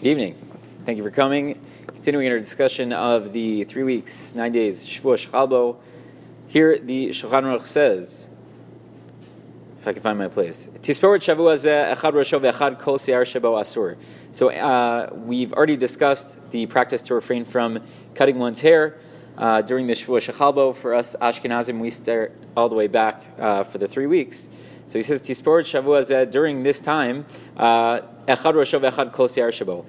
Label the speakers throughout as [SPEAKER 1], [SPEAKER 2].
[SPEAKER 1] Good evening. Thank you for coming. Continuing our discussion of the three weeks, nine days, Shavuot Shechalbo. Here the Shulchan Aruch says, if I can find my place. So uh, we've already discussed the practice to refrain from cutting one's hair. Uh, during the Shavuot Shechalbo, for us Ashkenazim, we start all the way back uh, for the three weeks. So he says, Tispor Shavua during this time, uh, Echad Rosho Echad Kol Shabo.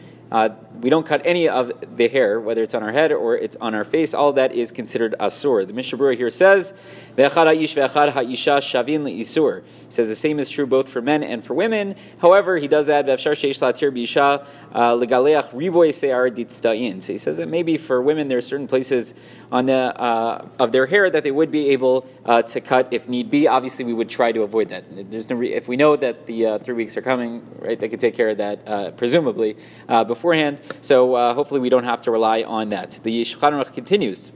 [SPEAKER 1] Uh, we don't cut any of the hair, whether it's on our head or it's on our face. All that is considered asur. The Mishnah here says, "Ve'echad ha'ish ve'echad ha'isha shavin le'isur." Says the same is true both for men and for women. However, he does add ve'efshar sheish latir b'isha uh, legaleach riboy se'ar ditztain. So he says that maybe for women there are certain places on the uh, of their hair that they would be able uh, to cut if need be. Obviously, we would try to avoid that. There's no re- if we know that the uh, three weeks are coming, right? They could take care of that uh, presumably beforehand. So uh, hopefully we don't have to rely on that. The Shulchan Aruch continues.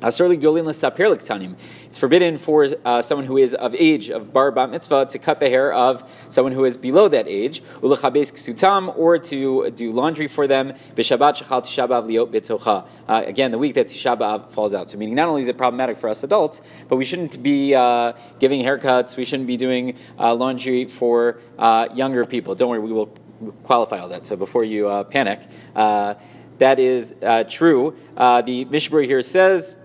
[SPEAKER 1] It's forbidden for uh, someone who is of age of bar bat mitzvah to cut the hair of someone who is below that age, or to do laundry for them. Uh, again, the week that Tisha B'av falls out. So, meaning not only is it problematic for us adults, but we shouldn't be uh, giving haircuts. We shouldn't be doing uh, laundry for uh, younger people. Don't worry, we will qualify all that. So before you uh, panic, uh, that is uh, true. Uh, the Mishnah here says.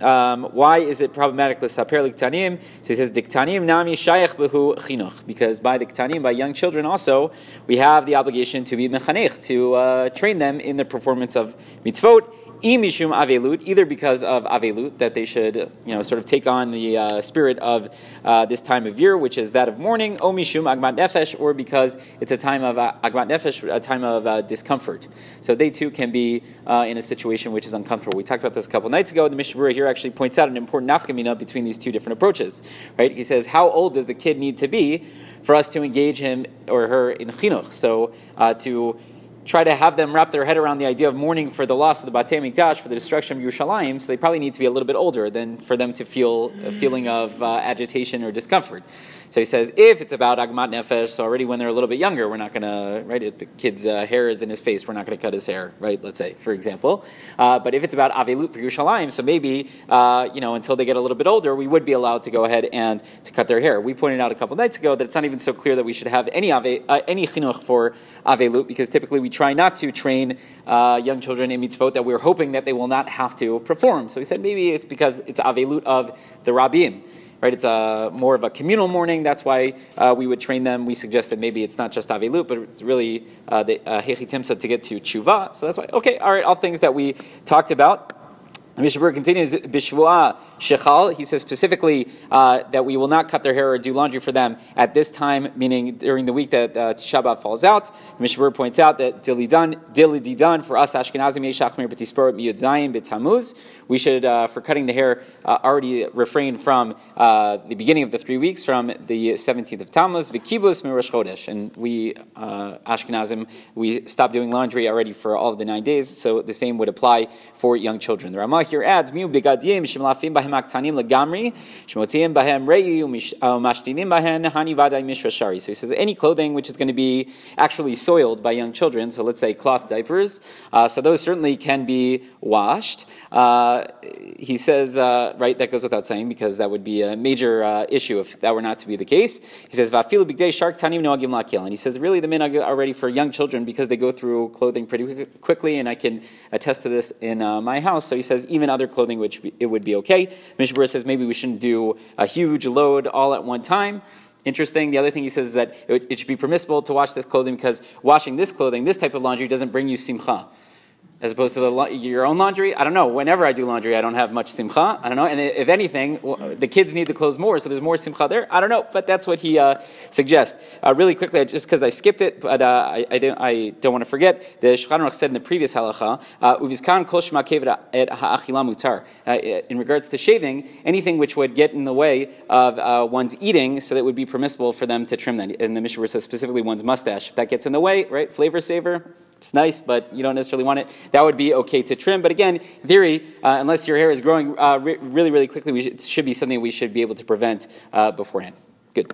[SPEAKER 1] Um, why is it problematic l'saper liktanim? So he says diktanim nami shayach behu chinuch because by the ktanim, by young children also, we have the obligation to be mechanech to uh, train them in the performance of mitzvot imishum avelut, either because of avelut, that they should, you know, sort of take on the uh, spirit of uh, this time of year, which is that of mourning, agmat nefesh, or because it's a time of uh, agmat nefesh, a time of uh, discomfort. So they too can be uh, in a situation which is uncomfortable. We talked about this a couple nights ago. The Mishnah here actually points out an important nafkamina between these two different approaches. Right? He says, how old does the kid need to be for us to engage him or her in chinuch? So uh, to try to have them wrap their head around the idea of mourning for the loss of the Batei Mikdash, for the destruction of Yerushalayim, so they probably need to be a little bit older than for them to feel a feeling of uh, agitation or discomfort. So he says, if it's about Agmat Nefesh, so already when they're a little bit younger, we're not going to, right, if the kid's uh, hair is in his face, we're not going to cut his hair, right, let's say, for example. Uh, but if it's about Avelut for Yerushalayim, so maybe, uh, you know, until they get a little bit older, we would be allowed to go ahead and to cut their hair. We pointed out a couple nights ago that it's not even so clear that we should have any, ave, uh, any chinuch for Avelut, because typically we try not to train uh, young children in mitzvot that we're hoping that they will not have to perform. So he said maybe it's because it's Avelut of the Rabbim right? It's a more of a communal mourning. That's why uh, we would train them. We suggest that maybe it's not just Avelut, but it's really uh, the uh, Hechitimsa to get to Tshuva. So that's why, okay, all right, all things that we talked about. Mishnah Berurah continues, Bishvua Shechal, he says specifically uh, that we will not cut their hair or do laundry for them at this time, meaning during the week that uh, Tisha B'Av falls out. The Mishnah points out that Dilidan, Dilidan for us Ashkenazim Yeshachmir B'Tisporot Miyud Zayin B'Tamuz, we should, uh, for cutting the hair, uh, already refrain from uh, the beginning of the three weeks, from the 17th of Tammuz, V'Kibus Mirosh Chodesh. And we, uh, Ashkenazim, we stop doing laundry already for all of the nine days, so the same would apply for young children. The Ramah here adds, Miu begadim shemlafim bahem aktanim legamri, shmotiim bahem reyu, uh, mashtinim bahem hani vadai mishvashari. So he says any clothing which is going to be actually soiled by young children, so let's say cloth diapers, uh, so those certainly can be washed. Uh, he says, uh, right, that goes without saying because that would be a major uh, issue if that were not to be the case. He says, Vafilu bigday shark tanim noagim lakil. And he says, really, the minhag are ready for young children because they go through clothing pretty quickly, and I can attest to this in uh, my house. So he says, even other clothing, which it would be okay. Mishnah says maybe we shouldn't do a huge load all at one time. Interesting. The other thing he says is that it, it should be permissible to wash this clothing because washing this clothing, this type of laundry, doesn't bring you simcha as opposed to the, your own laundry. I don't know. Whenever I do laundry, I don't have much simcha. I don't know. And if anything, the kids need the clothes more, so there's more simcha there. I don't know, but that's what he uh, suggests. Uh, really quickly, just because I skipped it, but uh, I, I, don't, I, don't, want to forget, the Shulchan said in the previous halacha, uh, uvizkan kol et ha'achila mutar. Uh, in regards to shaving, anything which would get in the way of uh, one's eating, so that it would be permissible for them to trim that. And the Mishnah says specifically one's mustache. If that gets in the way, right, flavor saver, it's nice, but you don't necessarily want it. That would be okay to trim. But again, in theory, uh, unless your hair is growing uh, re- really, really quickly, should, it should be something we should be able to prevent uh, beforehand. Good.